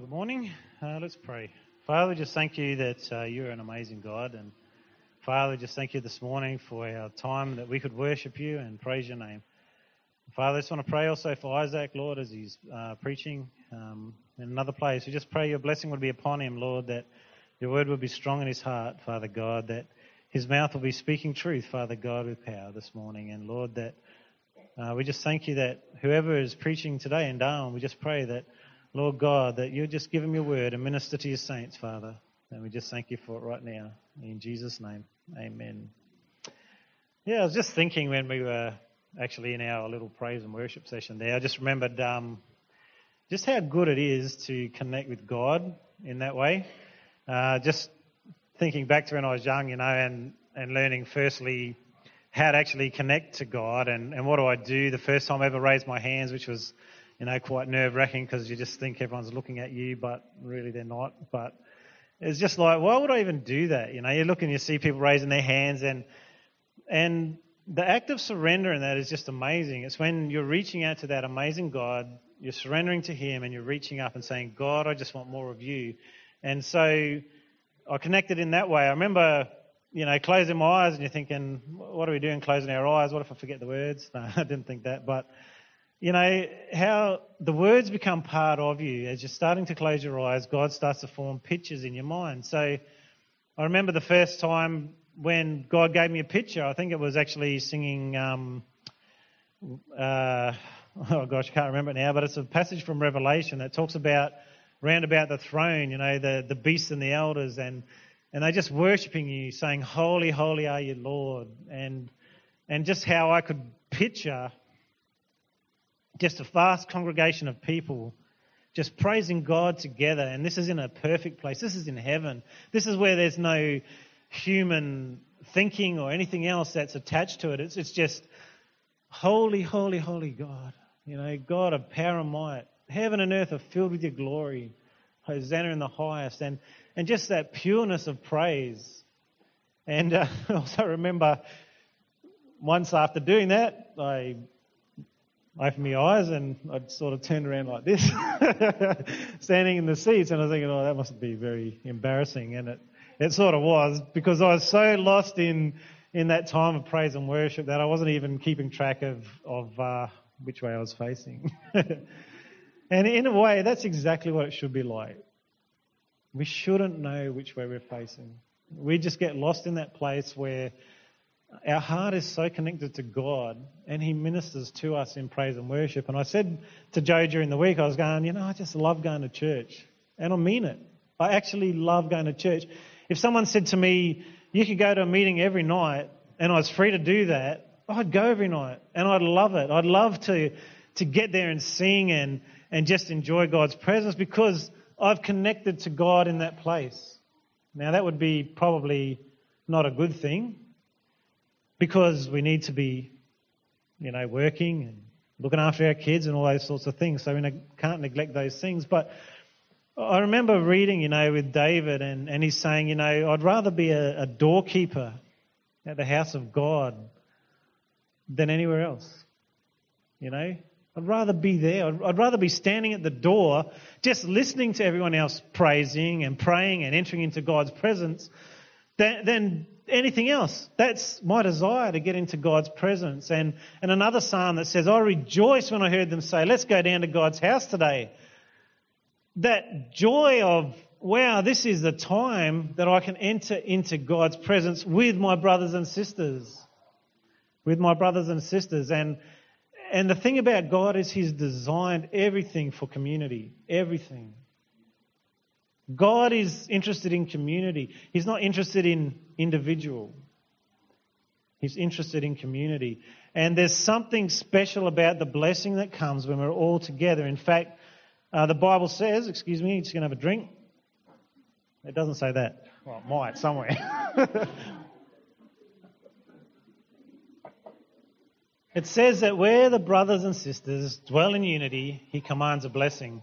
Good morning. Uh, let's pray. Father, just thank you that uh, you're an amazing God. And Father, just thank you this morning for our time that we could worship you and praise your name. Father, I just want to pray also for Isaac, Lord, as he's uh, preaching um, in another place. We just pray your blessing would be upon him, Lord, that your word would be strong in his heart, Father God, that his mouth will be speaking truth, Father God, with power this morning. And Lord, that uh, we just thank you that whoever is preaching today in Darwin, we just pray that, Lord God, that you just give him your word and minister to your saints, Father. And we just thank you for it right now. In Jesus' name, amen. Yeah, I was just thinking when we were actually in our little praise and worship session there, I just remembered um, just how good it is to connect with God in that way. Uh, just thinking back to when I was young, you know, and, and learning firstly how to actually connect to God and, and what do I do the first time I ever raised my hands, which was, you know, quite nerve wracking because you just think everyone's looking at you, but really they're not. But it's just like, why would I even do that? You know, you look and you see people raising their hands and, and the act of surrender in that is just amazing. It's when you're reaching out to that amazing God, you're surrendering to Him and you're reaching up and saying, God, I just want more of you. And so I connected in that way. I remember, you know, closing my eyes and you're thinking, what are we doing closing our eyes? What if I forget the words? No, I didn't think that. But, you know, how the words become part of you. As you're starting to close your eyes, God starts to form pictures in your mind. So I remember the first time when God gave me a picture, I think it was actually singing, um, uh, oh gosh, I can't remember it now, but it's a passage from Revelation that talks about round about the throne, you know, the, the beasts and the elders, and, and they're just worshipping you, saying, Holy, holy are you, Lord. And, and just how I could picture just a vast congregation of people just praising God together. And this is in a perfect place. This is in heaven. This is where there's no human thinking or anything else that's attached to it. It's, it's just holy, holy, holy God. You know, God of power and might. Heaven and earth are filled with your glory. Hosanna in the highest. And, and just that pureness of praise. And uh, I also remember once after doing that, I opened my eyes and I'd sort of turned around like this, standing in the seats, and I was thinking, oh, that must be very embarrassing. And it, it sort of was because I was so lost in in that time of praise and worship that I wasn't even keeping track of of uh, which way I was facing. and in a way, that's exactly what it should be like. We shouldn't know which way we're facing. We just get lost in that place where our heart is so connected to God and He ministers to us in praise and worship. And I said to Joe during the week, I was going, you know, I just love going to church. And I mean it. I actually love going to church. If someone said to me, you could go to a meeting every night and I was free to do that, I'd go every night and I'd love it. I'd love to, to get there and sing and, and just enjoy God's presence because I've connected to God in that place. Now that would be probably not a good thing because we need to be, you know, working and looking after our kids and all those sorts of things. So we can't neglect those things. But I remember reading, you know, with David, and, and he's saying, you know, I'd rather be a, a doorkeeper at the house of God than anywhere else. You know, I'd rather be there. I'd, I'd rather be standing at the door, just listening to everyone else praising and praying and entering into God's presence than, than anything else. That's my desire to get into God's presence. And, and another psalm that says, I rejoice when I heard them say, let's go down to God's house today that joy of, wow, this is the time that I can enter into God's presence with my brothers and sisters. With my brothers and sisters. And, and the thing about God is He's designed everything for community. Everything. God is interested in community. He's not interested in individual. He's interested in community. And there's something special about the blessing that comes when we're all together. In fact, uh, the Bible says, excuse me, just going to have a drink. It doesn't say that. Well, it might somewhere. it says that where the brothers and sisters dwell in unity, he commands a blessing.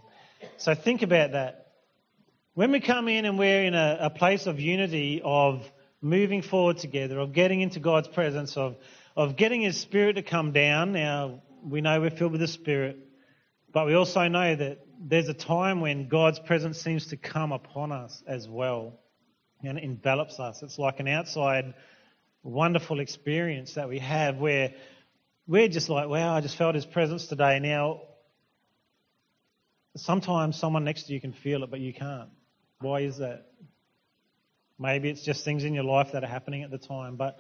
So think about that. When we come in and we're in a, a place of unity, of moving forward together, of getting into God's presence, of, of getting His Spirit to come down. Now, we know we're filled with the Spirit, but we also know that there's a time when God's presence seems to come upon us as well and envelops us. It's like an outside wonderful experience that we have where we're just like, wow, I just felt his presence today. Now, sometimes someone next to you can feel it, but you can't. Why is that? Maybe it's just things in your life that are happening at the time, but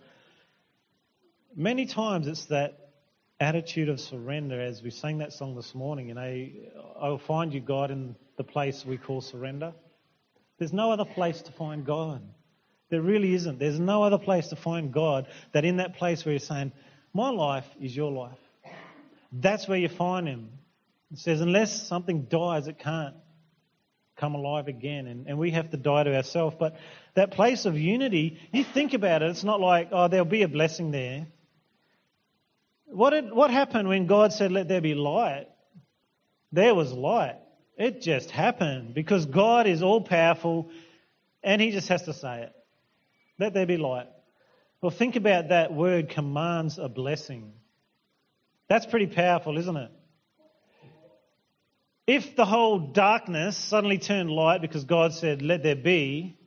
many times it's that attitude of surrender as we sang that song this morning. You know, I will find you, God, in the place we call surrender. There's no other place to find God. There really isn't. There's no other place to find God that in that place where you're saying, My life is your life. That's where you find Him. It says, unless something dies, it can't come alive again. And, and we have to die to ourselves. But that place of unity, you think about it, it's not like, oh, there'll be a blessing there. What, did, what happened when God said, let there be light? There was light. It just happened because God is all powerful and He just has to say it. Let there be light. Well, think about that word commands a blessing. That's pretty powerful, isn't it? If the whole darkness suddenly turned light because God said, let there be,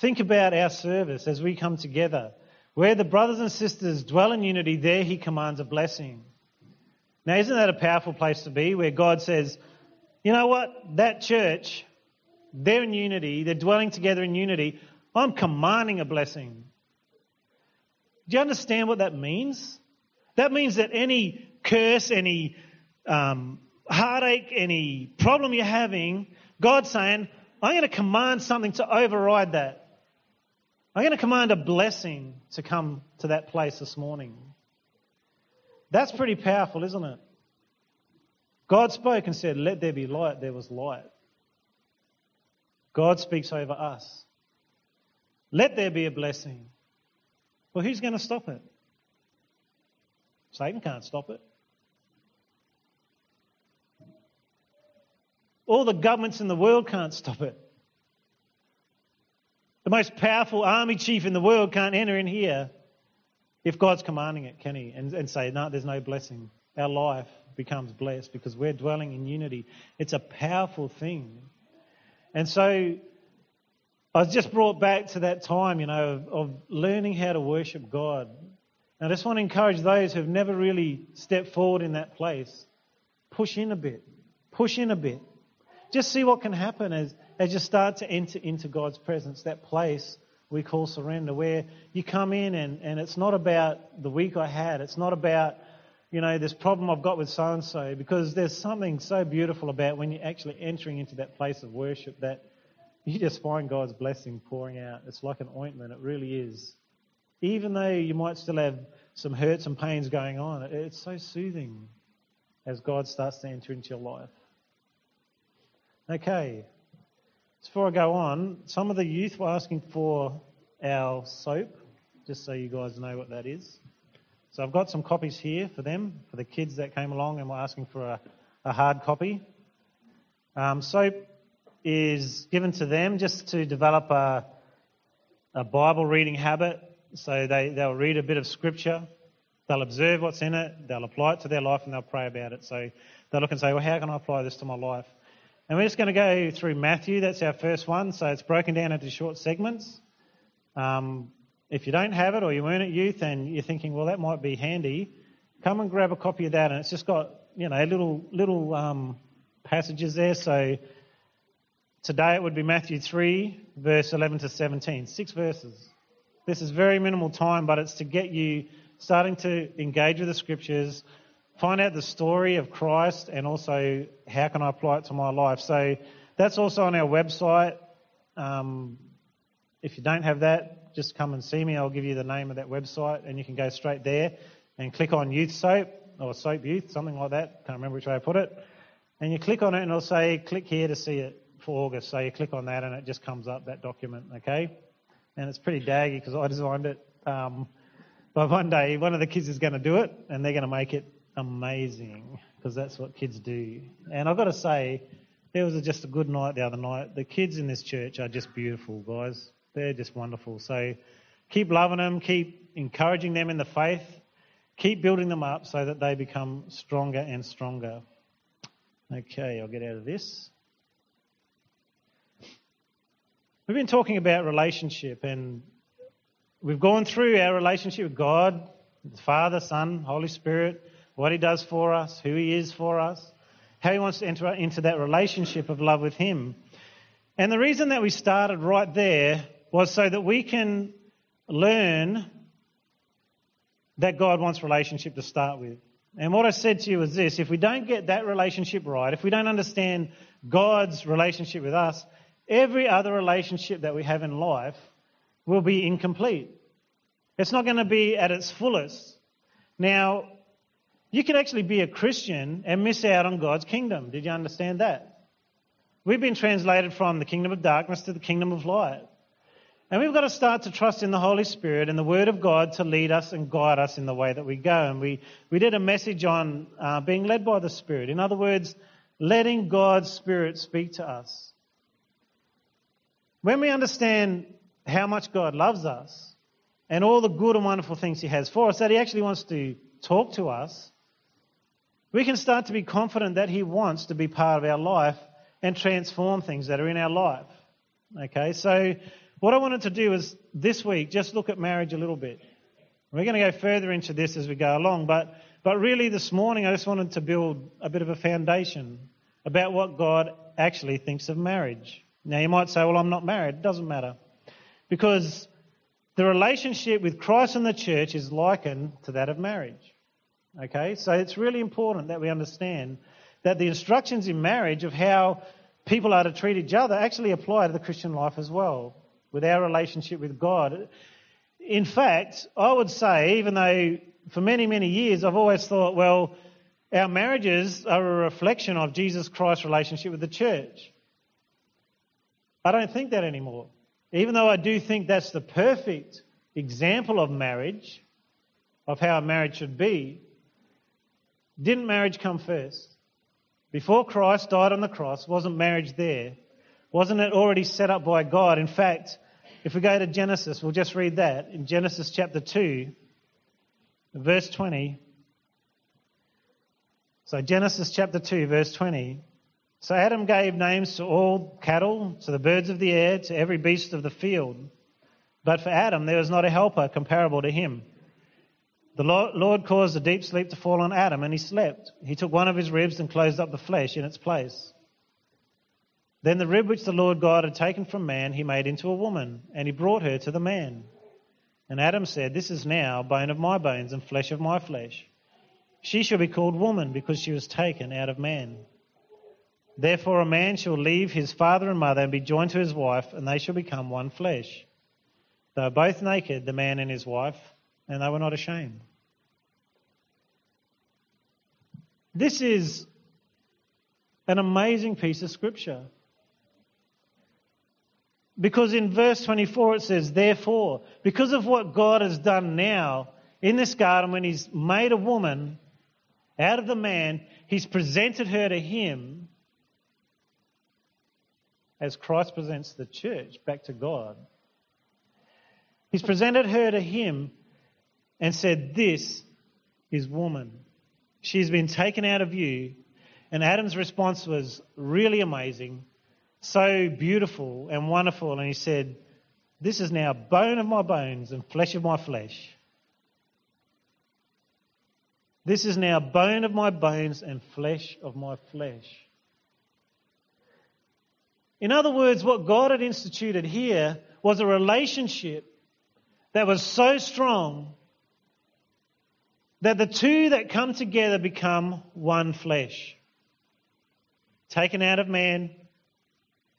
think about our service as we come together. Where the brothers and sisters dwell in unity, there he commands a blessing. Now, isn't that a powerful place to be where God says, you know what? That church, they're in unity, they're dwelling together in unity. I'm commanding a blessing. Do you understand what that means? That means that any curse, any um, heartache, any problem you're having, God's saying, I'm going to command something to override that. I'm going to command a blessing to come to that place this morning. That's pretty powerful, isn't it? God spoke and said, Let there be light. There was light. God speaks over us. Let there be a blessing. Well, who's going to stop it? Satan can't stop it. All the governments in the world can't stop it. The most powerful army chief in the world can't enter in here if God's commanding it, can he? And, and say, no, there's no blessing. Our life becomes blessed because we're dwelling in unity. It's a powerful thing. And so I was just brought back to that time, you know, of, of learning how to worship God. And I just want to encourage those who've never really stepped forward in that place, push in a bit. Push in a bit. Just see what can happen as, as you start to enter into God's presence, that place we call surrender, where you come in and, and it's not about the week I had. It's not about, you know, this problem I've got with so and so, because there's something so beautiful about when you're actually entering into that place of worship that you just find God's blessing pouring out. It's like an ointment, it really is. Even though you might still have some hurts and pains going on, it's so soothing as God starts to enter into your life. Okay. Before I go on, some of the youth were asking for our soap, just so you guys know what that is. So I've got some copies here for them, for the kids that came along and were asking for a, a hard copy. Um, soap is given to them just to develop a, a Bible reading habit. So they, they'll read a bit of scripture, they'll observe what's in it, they'll apply it to their life, and they'll pray about it. So they'll look and say, well, how can I apply this to my life? And we're just going to go through Matthew. That's our first one. So it's broken down into short segments. Um, if you don't have it or you weren't at youth and you're thinking, well, that might be handy, come and grab a copy of that. And it's just got, you know, little, little um, passages there. So today it would be Matthew 3, verse 11 to 17. Six verses. This is very minimal time, but it's to get you starting to engage with the scriptures, find out the story of Christ and also how can I apply it to my life. So that's also on our website. Um, if you don't have that, just come and see me. I'll give you the name of that website and you can go straight there and click on Youth Soap or Soap Youth, something like that. Can't remember which way I put it. And you click on it and it'll say click here to see it for August. So you click on that and it just comes up, that document, okay? And it's pretty daggy because I designed it. Um, but one day, one of the kids is going to do it and they're going to make it amazing because that's what kids do. And I've got to say, there was just a good night the other night. The kids in this church are just beautiful, guys. They're just wonderful. So keep loving them, keep encouraging them in the faith, keep building them up so that they become stronger and stronger. Okay, I'll get out of this. We've been talking about relationship, and we've gone through our relationship with God, Father, Son, Holy Spirit, what He does for us, who He is for us, how He wants to enter into that relationship of love with Him. And the reason that we started right there was so that we can learn that God wants relationship to start with. And what I said to you is this if we don't get that relationship right, if we don't understand God's relationship with us, every other relationship that we have in life will be incomplete. It's not going to be at its fullest. Now, you can actually be a Christian and miss out on God's kingdom. Did you understand that? We've been translated from the kingdom of darkness to the kingdom of light. And we've got to start to trust in the Holy Spirit and the Word of God to lead us and guide us in the way that we go. And we, we did a message on uh, being led by the Spirit. In other words, letting God's Spirit speak to us. When we understand how much God loves us and all the good and wonderful things He has for us, that He actually wants to talk to us, we can start to be confident that He wants to be part of our life and transform things that are in our life. Okay, so what I wanted to do is this week just look at marriage a little bit. We're going to go further into this as we go along, but, but really this morning I just wanted to build a bit of a foundation about what God actually thinks of marriage. Now, you might say, well, I'm not married. It doesn't matter. Because the relationship with Christ and the church is likened to that of marriage. Okay? So it's really important that we understand that the instructions in marriage of how people are to treat each other actually apply to the Christian life as well, with our relationship with God. In fact, I would say, even though for many, many years I've always thought, well, our marriages are a reflection of Jesus Christ's relationship with the church. I don't think that anymore. Even though I do think that's the perfect example of marriage, of how a marriage should be, didn't marriage come first? Before Christ died on the cross, wasn't marriage there? Wasn't it already set up by God? In fact, if we go to Genesis, we'll just read that. In Genesis chapter 2, verse 20. So, Genesis chapter 2, verse 20. So Adam gave names to all cattle, to the birds of the air, to every beast of the field. But for Adam, there was not a helper comparable to him. The Lord caused a deep sleep to fall on Adam, and he slept. He took one of his ribs and closed up the flesh in its place. Then the rib which the Lord God had taken from man, he made into a woman, and he brought her to the man. And Adam said, This is now bone of my bones and flesh of my flesh. She shall be called woman because she was taken out of man. Therefore, a man shall leave his father and mother and be joined to his wife, and they shall become one flesh. They were both naked, the man and his wife, and they were not ashamed. This is an amazing piece of scripture. Because in verse 24 it says, Therefore, because of what God has done now in this garden when He's made a woman out of the man, He's presented her to Him as Christ presents the church back to God. He's presented her to him and said, This is woman. She's been taken out of you. And Adam's response was really amazing, so beautiful and wonderful. And he said, This is now bone of my bones and flesh of my flesh. This is now bone of my bones and flesh of my flesh. In other words, what God had instituted here was a relationship that was so strong that the two that come together become one flesh. Taken out of man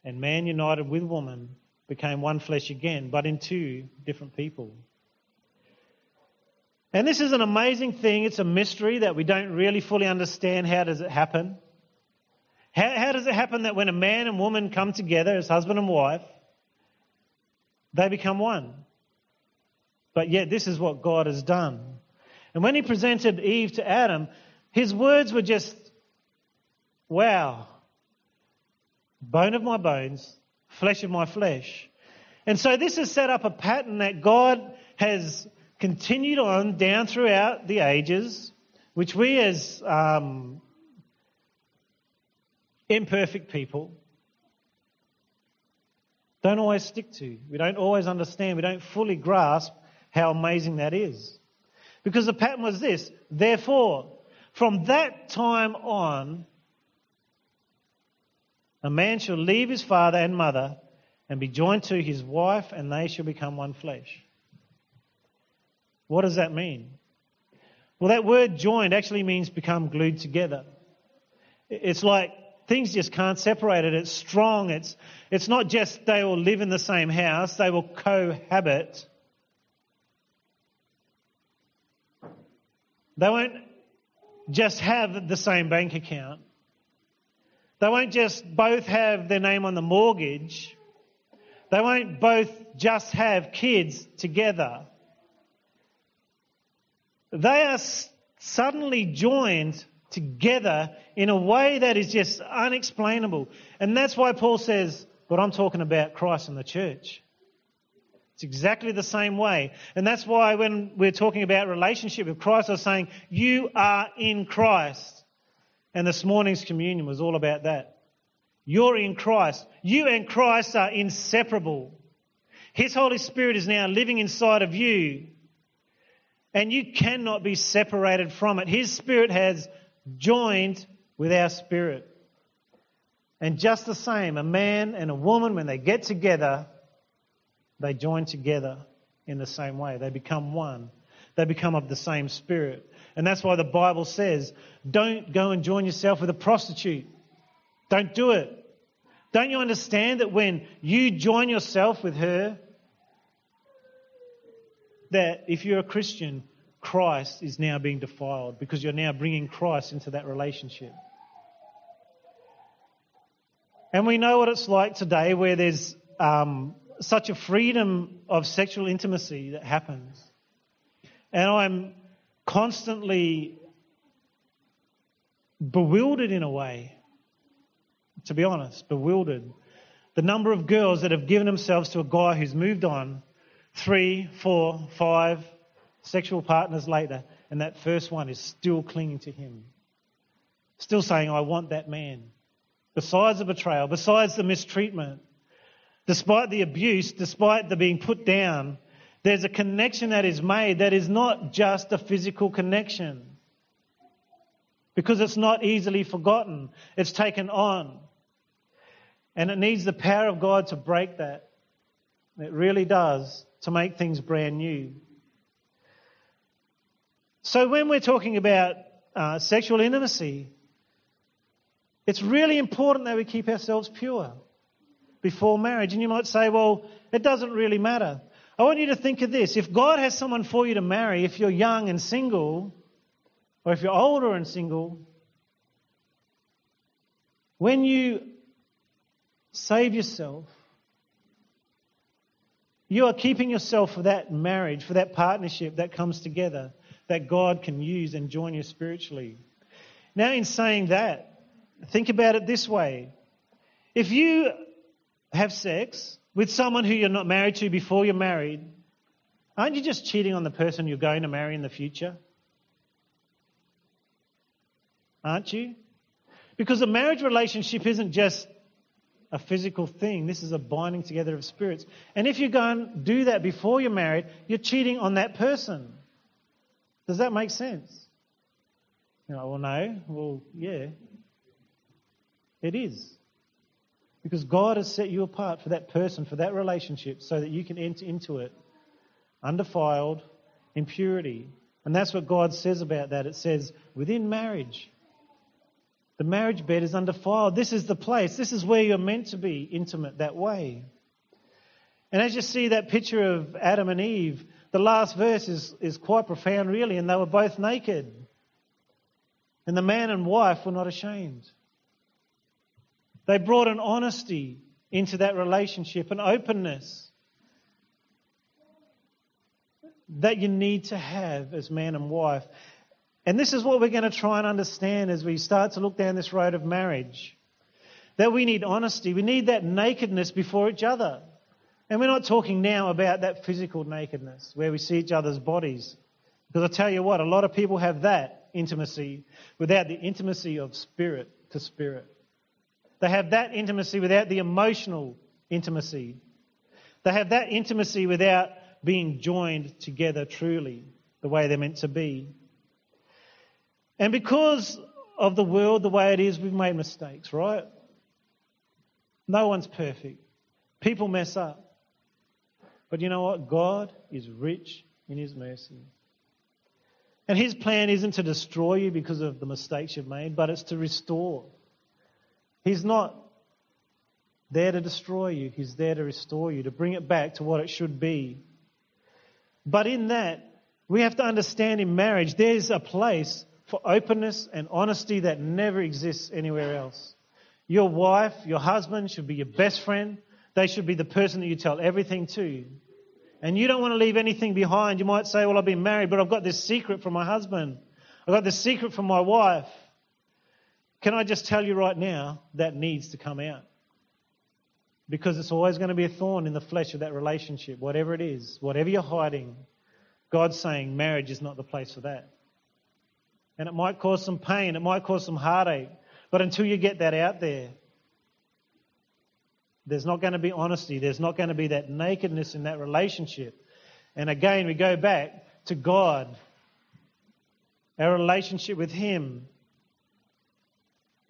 and man united with woman became one flesh again, but in two different people. And this is an amazing thing. It's a mystery that we don't really fully understand how does it happen. How, how does it happen that when a man and woman come together as husband and wife, they become one? But yet, this is what God has done. And when he presented Eve to Adam, his words were just, wow, bone of my bones, flesh of my flesh. And so this has set up a pattern that God has continued on down throughout the ages, which we as um, imperfect people don't always stick to. We don't always understand. We don't fully grasp how amazing that is. Because the pattern was this. Therefore, from that time on, a man shall leave his father and mother and be joined to his wife, and they shall become one flesh. What does that mean? Well, that word joined actually means become glued together. It's like things just can't separate it. It's strong. It's, it's not just they will live in the same house, they will cohabit. They won't just have the same bank account. They won't just both have their name on the mortgage. They won't both just have kids together. They are suddenly joined together in a way that is just unexplainable. And that's why Paul says, but I'm talking about Christ and the church. It's exactly the same way. And that's why when we're talking about relationship with Christ, I was saying, you are in Christ. And this morning's communion was all about that. You're in Christ. You and Christ are inseparable. His Holy Spirit is now living inside of you. And you cannot be separated from it. His Spirit has joined with our spirit. And just the same, a man and a woman, when they get together, they join together in the same way. They become one. They become of the same spirit. And that's why the Bible says, don't go and join yourself with a prostitute. Don't do it. Don't you understand that when you join yourself with her, that if you're a Christian, Christ is now being defiled because you're now bringing Christ into that relationship. And we know what it's like today where there's um, such a freedom of sexual intimacy that happens. And I'm constantly bewildered in a way, to be honest, bewildered. The number of girls that have given themselves to a guy who's moved on three, four, five sexual partners later, and that first one is still clinging to him. Still saying, I want that man. Besides the betrayal, besides the mistreatment, despite the abuse, despite the being put down, there's a connection that is made that is not just a physical connection. Because it's not easily forgotten. It's taken on. And it needs the power of God to break that. It really does, to make things brand new. So when we're talking about uh, sexual intimacy, it's really important that we keep ourselves pure before marriage. And you might say, well, it doesn't really matter. I want you to think of this. If God has someone for you to marry, if you're young and single, or if you're older and single, when you save yourself, you are keeping yourself for that marriage, for that partnership that comes together, that God can use and join you spiritually. Now, in saying that, think about it this way. If you have sex with someone who you're not married to before you're married, aren't you just cheating on the person you're going to marry in the future? Aren't you? Because a marriage relationship isn't just a physical thing. This is a binding together of spirits. And if you go and do that before you're married, you're cheating on that person. Does that make sense? You know, well, no. Well, yeah. It is. Because God has set you apart for that person, for that relationship, so that you can enter into it undefiled, in purity. And that's what God says about that. It says, within marriage, the marriage bed is undefiled. This is the place. This is where you're meant to be intimate that way. And as you see that picture of Adam and Eve, the last verse is, is quite profound, really, and they were both naked. And the man and wife were not ashamed. They brought an honesty into that relationship, an openness that you need to have as man and wife. And this is what we're going to try and understand as we start to look down this road of marriage. That we need honesty. We need that nakedness before each other. And we're not talking now about that physical nakedness where we see each other's bodies. Because I tell you what, a lot of people have that intimacy without the intimacy of spirit to spirit. They have that intimacy without the emotional intimacy. They have that intimacy without being joined together truly, the way they're meant to be. And because of the world the way it is, we've made mistakes, right? No one's perfect. People mess up. But you know what? God is rich in His mercy. And His plan isn't to destroy you because of the mistakes you've made, but it's to restore. He's not there to destroy you, He's there to restore you, to bring it back to what it should be. But in that, we have to understand in marriage, there's a place for openness and honesty that never exists anywhere else. Your wife, your husband should be your best friend. They should be the person that you tell everything to. And you don't want to leave anything behind. You might say, Well, I've been married, but I've got this secret from my husband. I've got this secret from my wife. Can I just tell you right now, that needs to come out. Because it's always going to be a thorn in the flesh of that relationship, whatever it is, whatever you're hiding. God's saying marriage is not the place for that. And it might cause some pain, it might cause some heartache. But until you get that out there, there's not going to be honesty. There's not going to be that nakedness in that relationship. And again, we go back to God, our relationship with Him.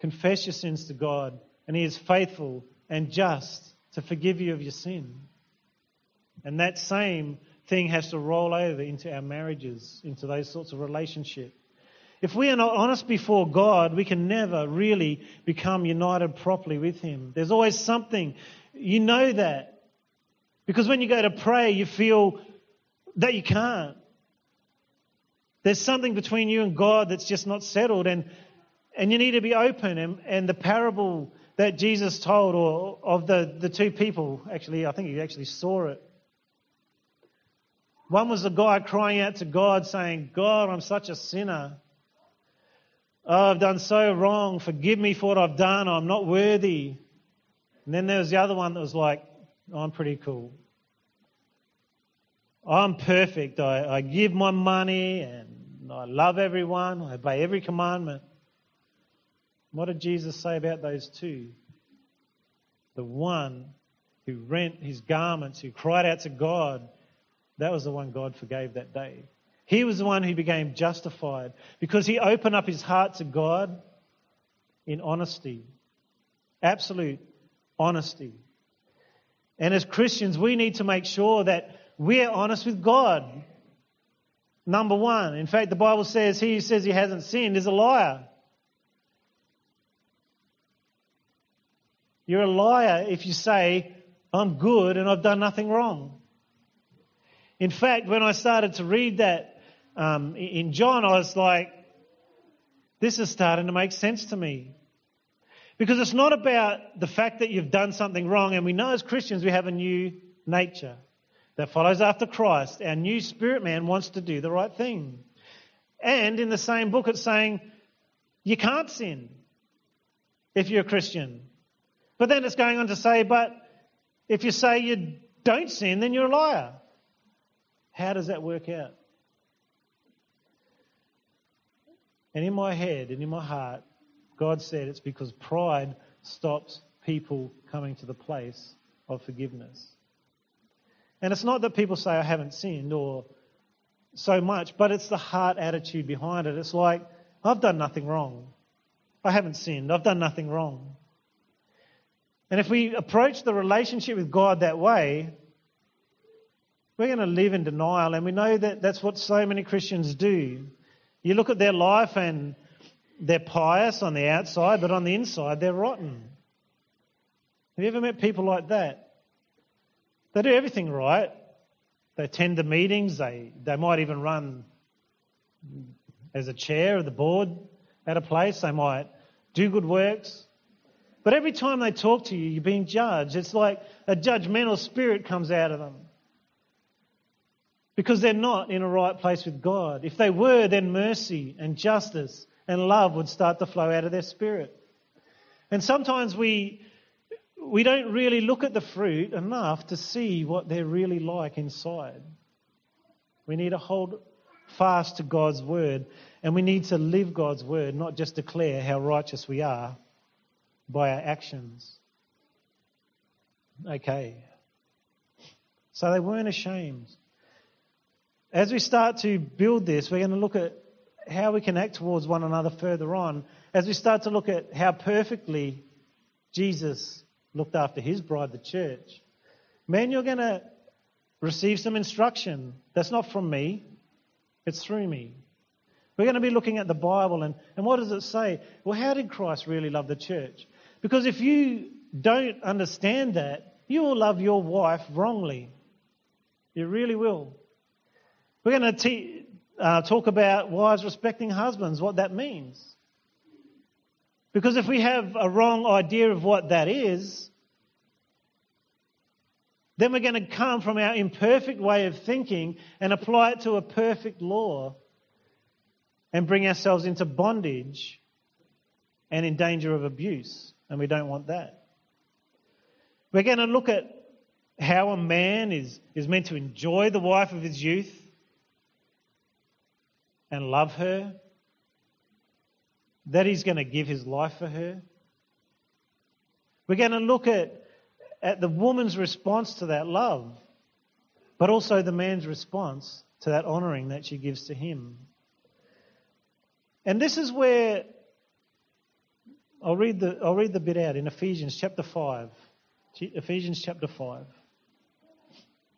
Confess your sins to God, and He is faithful and just to forgive you of your sin. And that same thing has to roll over into our marriages, into those sorts of relationships. If we are not honest before God, we can never really become united properly with Him. There's always something. You know that. Because when you go to pray, you feel that you can't. There's something between you and God that's just not settled, and, and you need to be open. And, and the parable that Jesus told, or of the, the two people, actually, I think he actually saw it. One was a guy crying out to God, saying, God, I'm such a sinner. Oh, I've done so wrong. Forgive me for what I've done. I'm not worthy. And then there was the other one that was like, oh, I'm pretty cool. I'm perfect. I, I give my money and I love everyone. I obey every commandment. What did Jesus say about those two? The one who rent his garments, who cried out to God, that was the one God forgave that day. He was the one who became justified because he opened up his heart to God in honesty, absolute honesty. And as Christians, we need to make sure that we're honest with God. Number one. In fact, the Bible says he who says he hasn't sinned is a liar. You're a liar if you say, I'm good and I've done nothing wrong. In fact, when I started to read that um, in John, I was like, this is starting to make sense to me. Because it's not about the fact that you've done something wrong, and we know as Christians we have a new nature that follows after Christ. Our new spirit man wants to do the right thing. And in the same book, it's saying you can't sin if you're a Christian. But then it's going on to say, but if you say you don't sin, then you're a liar. How does that work out? And in my head and in my heart, God said it's because pride stops people coming to the place of forgiveness. And it's not that people say, I haven't sinned or so much, but it's the heart attitude behind it. It's like, I've done nothing wrong. I haven't sinned. I've done nothing wrong. And if we approach the relationship with God that way, we're going to live in denial. And we know that that's what so many Christians do. You look at their life and they're pious on the outside, but on the inside they're rotten. Have you ever met people like that? They do everything right. They attend the meetings. They, they might even run as a chair of the board at a place. They might do good works. But every time they talk to you, you're being judged. It's like a judgmental spirit comes out of them because they're not in a right place with God. If they were, then mercy and justice and love would start to flow out of their spirit. And sometimes we, we don't really look at the fruit enough to see what they're really like inside. We need to hold fast to God's word and we need to live God's word, not just declare how righteous we are, by our actions. Okay. So they weren't ashamed. As we start to build this, we're going to look at how we can act towards one another further on. As we start to look at how perfectly Jesus looked after his bride, the church. Man, you're going to receive some instruction. That's not from me, it's through me. We're going to be looking at the Bible and, and what does it say? Well, how did Christ really love the church? Because if you don't understand that, you will love your wife wrongly. You really will. We're going to te- uh, talk about wives respecting husbands, what that means. Because if we have a wrong idea of what that is, then we're going to come from our imperfect way of thinking and apply it to a perfect law and bring ourselves into bondage and in danger of abuse. And we don't want that. We're going to look at how a man is, is meant to enjoy the wife of his youth and love her, that he's going to give his life for her. We're going to look at, at the woman's response to that love, but also the man's response to that honouring that she gives to him. And this is where I'll read the, I'll read the bit out in Ephesians chapter 5. Ephesians chapter 5,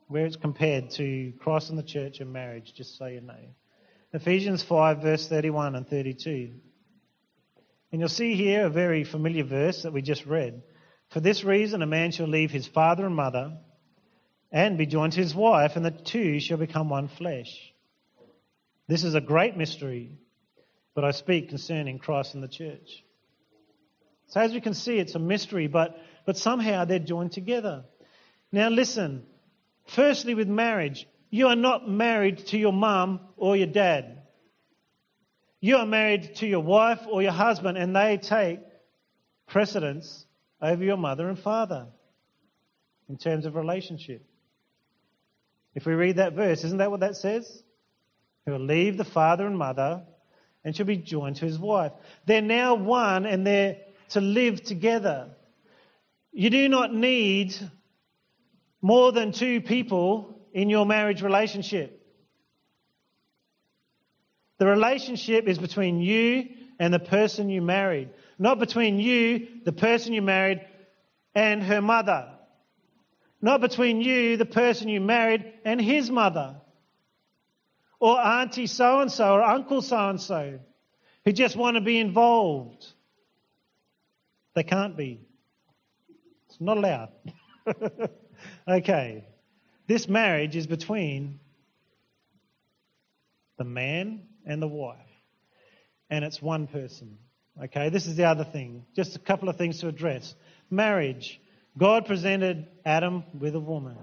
where it's compared to Christ and the church and marriage, just so you know. Ephesians 5, verse 31 and 32. And you'll see here a very familiar verse that we just read. For this reason, a man shall leave his father and mother and be joined to his wife, and the two shall become one flesh. This is a great mystery, but I speak concerning Christ and the church. So, as we can see, it's a mystery, but, but somehow they're joined together. Now, listen. Firstly, with marriage, you are not married to your mum or your dad. You are married to your wife or your husband, and they take precedence over your mother and father in terms of relationship. If we read that verse, isn't that what that says? He will leave the father and mother and shall be joined to his wife. They're now one and they're to live together. You do not need more than two people in your marriage relationship. The relationship is between you and the person you married, not between you, the person you married, and her mother. Not between you, the person you married, and his mother. Or auntie so and so, or uncle so and so, who just want to be involved. They can't be. It's not allowed. okay. This marriage is between the man and the wife. And it's one person. Okay, this is the other thing. Just a couple of things to address. Marriage. God presented Adam with a woman.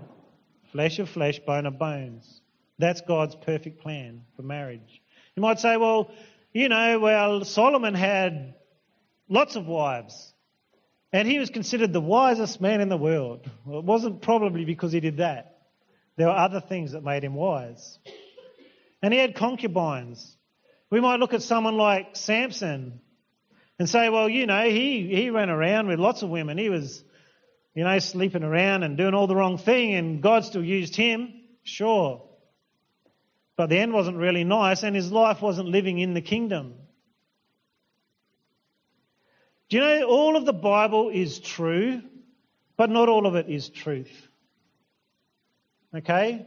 Flesh of flesh, bone of bones. That's God's perfect plan for marriage. You might say, well, you know, well, Solomon had lots of wives. And he was considered the wisest man in the world. Well, it wasn't probably because he did that. There were other things that made him wise. And he had concubines. We might look at someone like Samson and say, well, you know, he, he ran around with lots of women. He was, you know, sleeping around and doing all the wrong thing, and God still used him. Sure. But the end wasn't really nice, and his life wasn't living in the kingdom. Do you know all of the Bible is true, but not all of it is truth? Okay?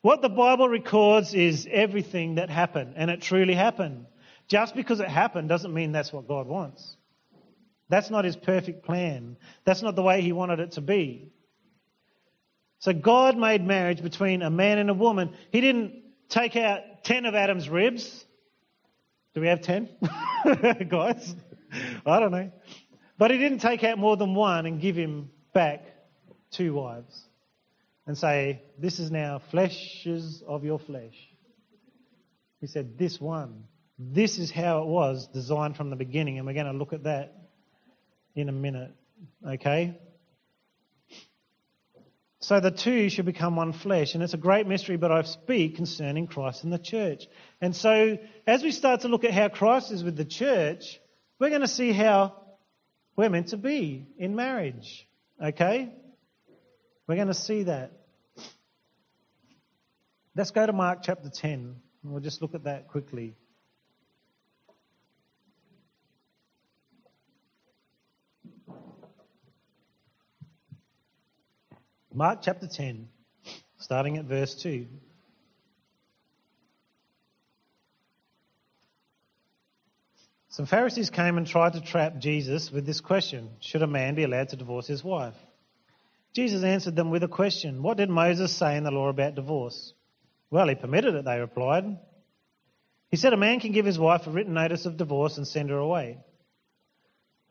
What the Bible records is everything that happened, and it truly happened. Just because it happened doesn't mean that's what God wants. That's not his perfect plan. That's not the way he wanted it to be. So God made marriage between a man and a woman. He didn't take out 10 of Adam's ribs. Do we have 10? Guys? I don't know. But he didn't take out more than one and give him back two wives and say, This is now fleshes of your flesh. He said, This one. This is how it was designed from the beginning, and we're going to look at that in a minute. Okay? So the two should become one flesh, and it's a great mystery, but I speak concerning Christ and the church. And so, as we start to look at how Christ is with the church, we're going to see how we're meant to be in marriage. Okay? We're going to see that. Let's go to Mark chapter 10. and We'll just look at that quickly. Mark chapter 10, starting at verse 2. Some Pharisees came and tried to trap Jesus with this question Should a man be allowed to divorce his wife? Jesus answered them with a question What did Moses say in the law about divorce? Well, he permitted it, they replied. He said a man can give his wife a written notice of divorce and send her away.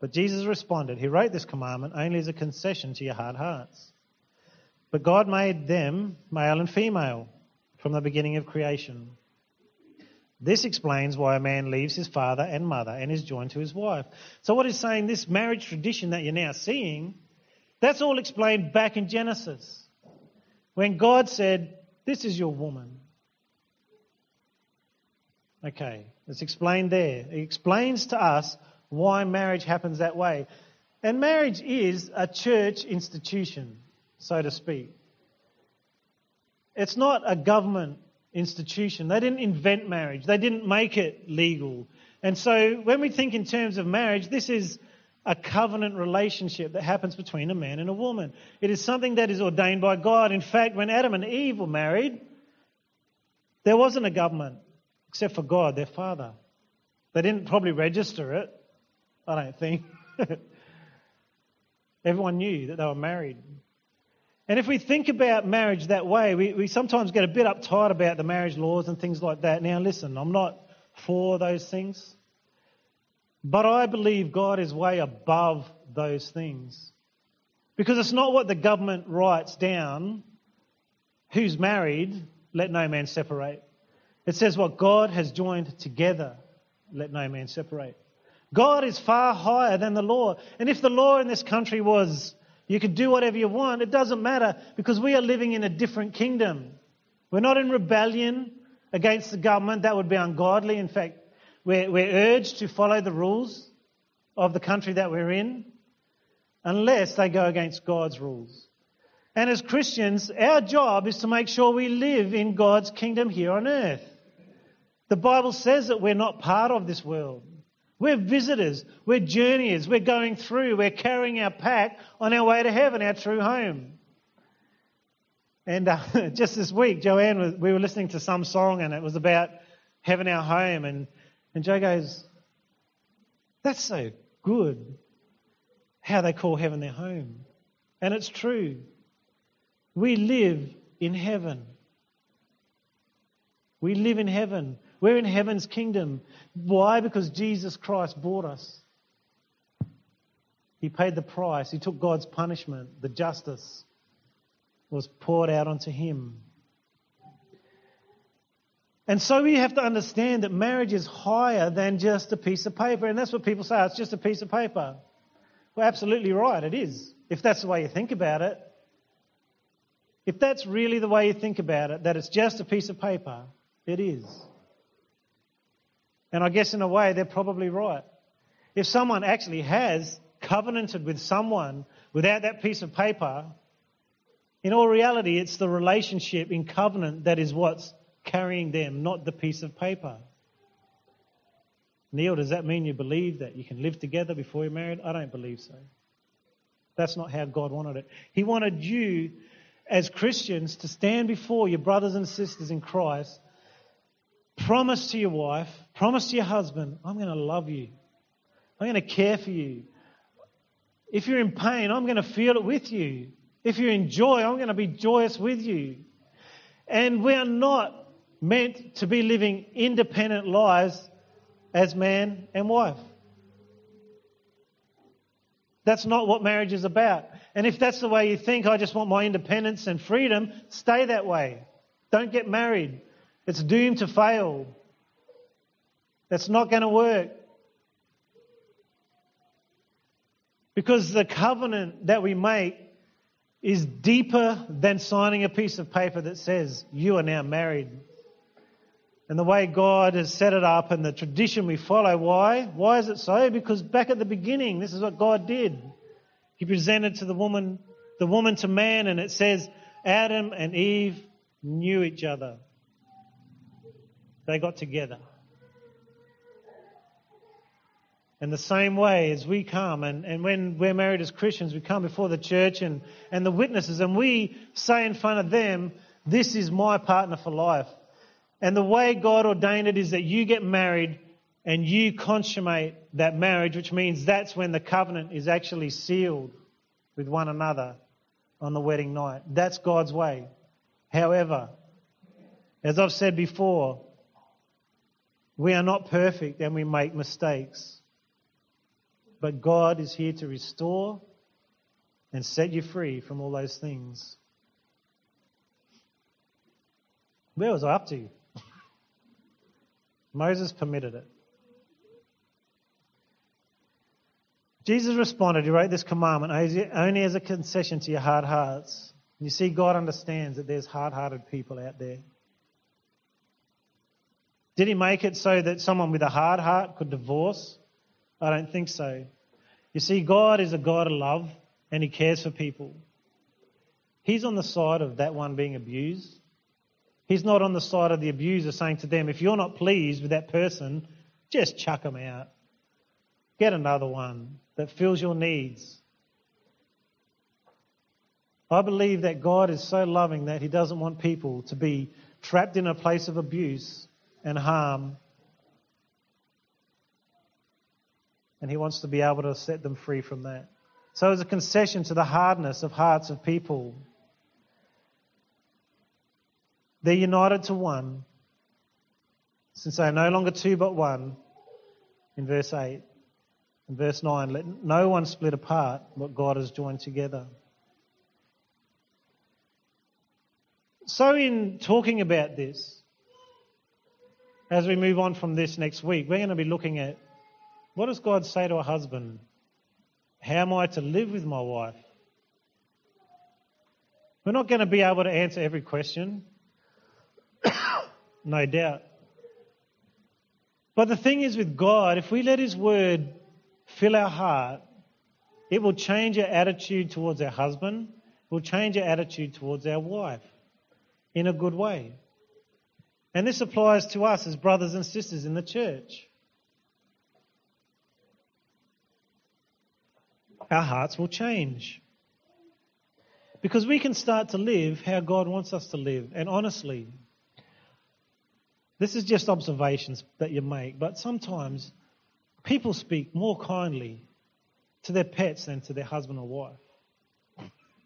But Jesus responded, He wrote this commandment only as a concession to your hard hearts. But God made them male and female from the beginning of creation. This explains why a man leaves his father and mother and is joined to his wife. So, what he's saying, this marriage tradition that you're now seeing, that's all explained back in Genesis. When God said, This is your woman. Okay, it's explained there. It explains to us why marriage happens that way. And marriage is a church institution so to speak. It's not a government institution. They didn't invent marriage, they didn't make it legal. And so when we think in terms of marriage, this is a covenant relationship that happens between a man and a woman. It is something that is ordained by God. In fact, when Adam and Eve were married, there wasn't a government except for God, their father. They didn't probably register it, I don't think. Everyone knew that they were married. And if we think about marriage that way, we, we sometimes get a bit uptight about the marriage laws and things like that. Now, listen, I'm not for those things. But I believe God is way above those things. Because it's not what the government writes down who's married, let no man separate. It says what God has joined together, let no man separate. God is far higher than the law. And if the law in this country was you can do whatever you want. It doesn't matter because we are living in a different kingdom. We're not in rebellion against the government. That would be ungodly. In fact, we're, we're urged to follow the rules of the country that we're in unless they go against God's rules. And as Christians, our job is to make sure we live in God's kingdom here on earth. The Bible says that we're not part of this world. We're visitors, we're journeyers, we're going through, we're carrying our pack on our way to heaven, our true home. And uh, just this week, Joanne, was, we were listening to some song and it was about heaven, our home. And, and Joe goes, That's so good how they call heaven their home. And it's true. We live in heaven. We live in heaven. We're in heaven's kingdom. Why? Because Jesus Christ bought us. He paid the price. He took God's punishment. The justice was poured out onto him. And so we have to understand that marriage is higher than just a piece of paper. And that's what people say, oh, it's just a piece of paper. Well, absolutely right, it is. If that's the way you think about it. If that's really the way you think about it, that it's just a piece of paper, it is. And I guess in a way, they're probably right. If someone actually has covenanted with someone without that piece of paper, in all reality, it's the relationship in covenant that is what's carrying them, not the piece of paper. Neil, does that mean you believe that you can live together before you're married? I don't believe so. That's not how God wanted it. He wanted you, as Christians, to stand before your brothers and sisters in Christ Promise to your wife, promise your husband, I'm going to love you. I'm going to care for you. If you're in pain, I'm going to feel it with you. If you're in joy, I'm going to be joyous with you. And we are not meant to be living independent lives as man and wife. That's not what marriage is about. And if that's the way you think, I just want my independence and freedom, stay that way. Don't get married. It's doomed to fail. That's not going to work. Because the covenant that we make is deeper than signing a piece of paper that says, You are now married. and the way God has set it up and the tradition we follow. Why? Why is it so? Because back at the beginning, this is what God did. He presented to the woman, the woman to man, and it says Adam and Eve knew each other. They got together. In the same way as we come, and, and when we're married as Christians, we come before the church and, and the witnesses, and we say in front of them, This is my partner for life. And the way God ordained it is that you get married and you consummate that marriage, which means that's when the covenant is actually sealed with one another on the wedding night. That's God's way. However, as I've said before, we are not perfect and we make mistakes. But God is here to restore and set you free from all those things. Where was I up to? Moses permitted it. Jesus responded, He wrote this commandment only as a concession to your hard hearts. You see, God understands that there's hard hearted people out there. Did He make it so that someone with a hard heart could divorce? I don't think so. You see, God is a God of love and He cares for people. He's on the side of that one being abused. He's not on the side of the abuser saying to them, if you're not pleased with that person, just chuck them out. Get another one that fills your needs. I believe that God is so loving that He doesn't want people to be trapped in a place of abuse and harm. And He wants to be able to set them free from that. So, it's a concession to the hardness of hearts of people, they're united to one, since they are no longer two but one, in verse 8. In verse 9, let no one split apart what God has joined together. So, in talking about this, as we move on from this next week, we're going to be looking at what does God say to a husband? How am I to live with my wife? We're not going to be able to answer every question no doubt. But the thing is with God, if we let His Word fill our heart, it will change our attitude towards our husband, it will change our attitude towards our wife in a good way. And this applies to us as brothers and sisters in the church. Our hearts will change. Because we can start to live how God wants us to live. And honestly, this is just observations that you make, but sometimes people speak more kindly to their pets than to their husband or wife.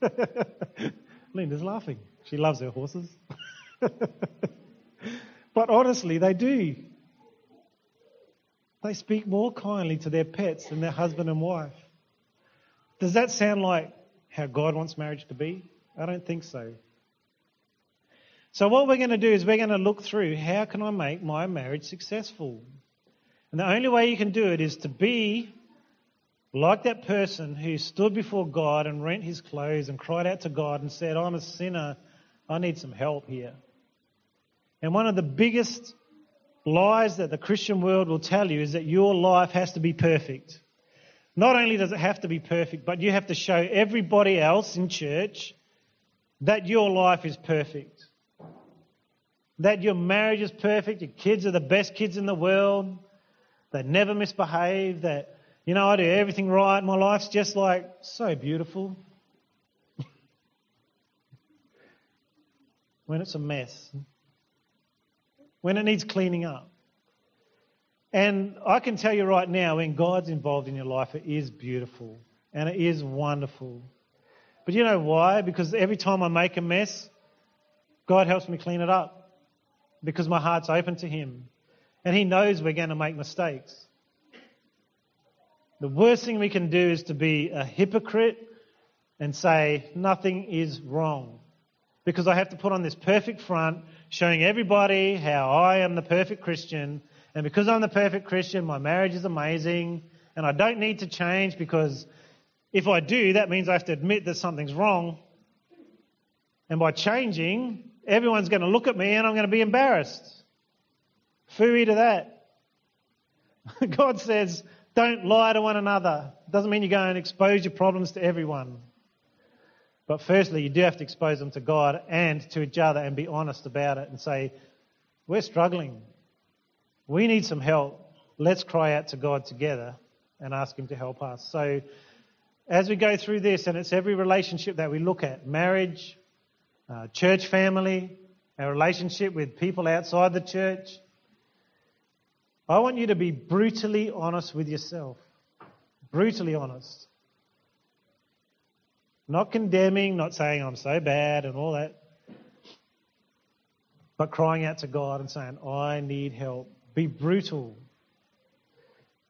Linda's laughing. She loves her horses. but honestly, they do. They speak more kindly to their pets than their husband and wife. Does that sound like how God wants marriage to be? I don't think so. So what we're going to do is we're going to look through how can I make my marriage successful? And the only way you can do it is to be like that person who stood before God and rent his clothes and cried out to God and said, I'm a sinner. I need some help here. And one of the biggest lies that the Christian world will tell you is that your life has to be perfect. Not only does it have to be perfect, but you have to show everybody else in church that your life is perfect that your marriage is perfect, your kids are the best kids in the world, they never misbehave, that, you know, I do everything right, my life's just like so beautiful. when it's a mess, when it needs cleaning up. And I can tell you right now, when God's involved in your life, it is beautiful and it is wonderful. But you know why? Because every time I make a mess, God helps me clean it up because my heart's open to Him. And He knows we're going to make mistakes. The worst thing we can do is to be a hypocrite and say, nothing is wrong. Because I have to put on this perfect front, showing everybody how I am the perfect Christian. And because I'm the perfect Christian, my marriage is amazing. And I don't need to change because if I do, that means I have to admit that something's wrong. And by changing, everyone's going to look at me and I'm going to be embarrassed. Fooey to that. God says, don't lie to one another. Doesn't mean you go and expose your problems to everyone. But firstly, you do have to expose them to God and to each other and be honest about it and say, we're struggling. We need some help. Let's cry out to God together and ask Him to help us. So, as we go through this, and it's every relationship that we look at marriage, uh, church family, our relationship with people outside the church I want you to be brutally honest with yourself. Brutally honest. Not condemning, not saying I'm so bad and all that. But crying out to God and saying, I need help. Be brutal.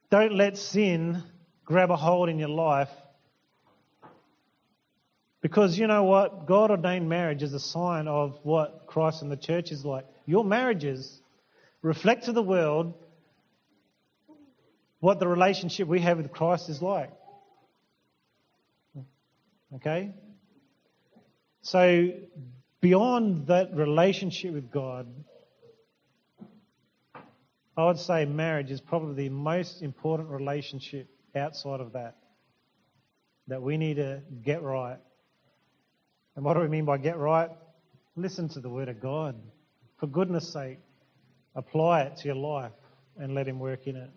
Don't let sin grab a hold in your life. Because you know what? God ordained marriage is a sign of what Christ and the church is like. Your marriages reflect to the world what the relationship we have with Christ is like. Okay? So, beyond that relationship with God, I would say marriage is probably the most important relationship outside of that that we need to get right. And what do we mean by get right? Listen to the Word of God. For goodness sake, apply it to your life and let Him work in it.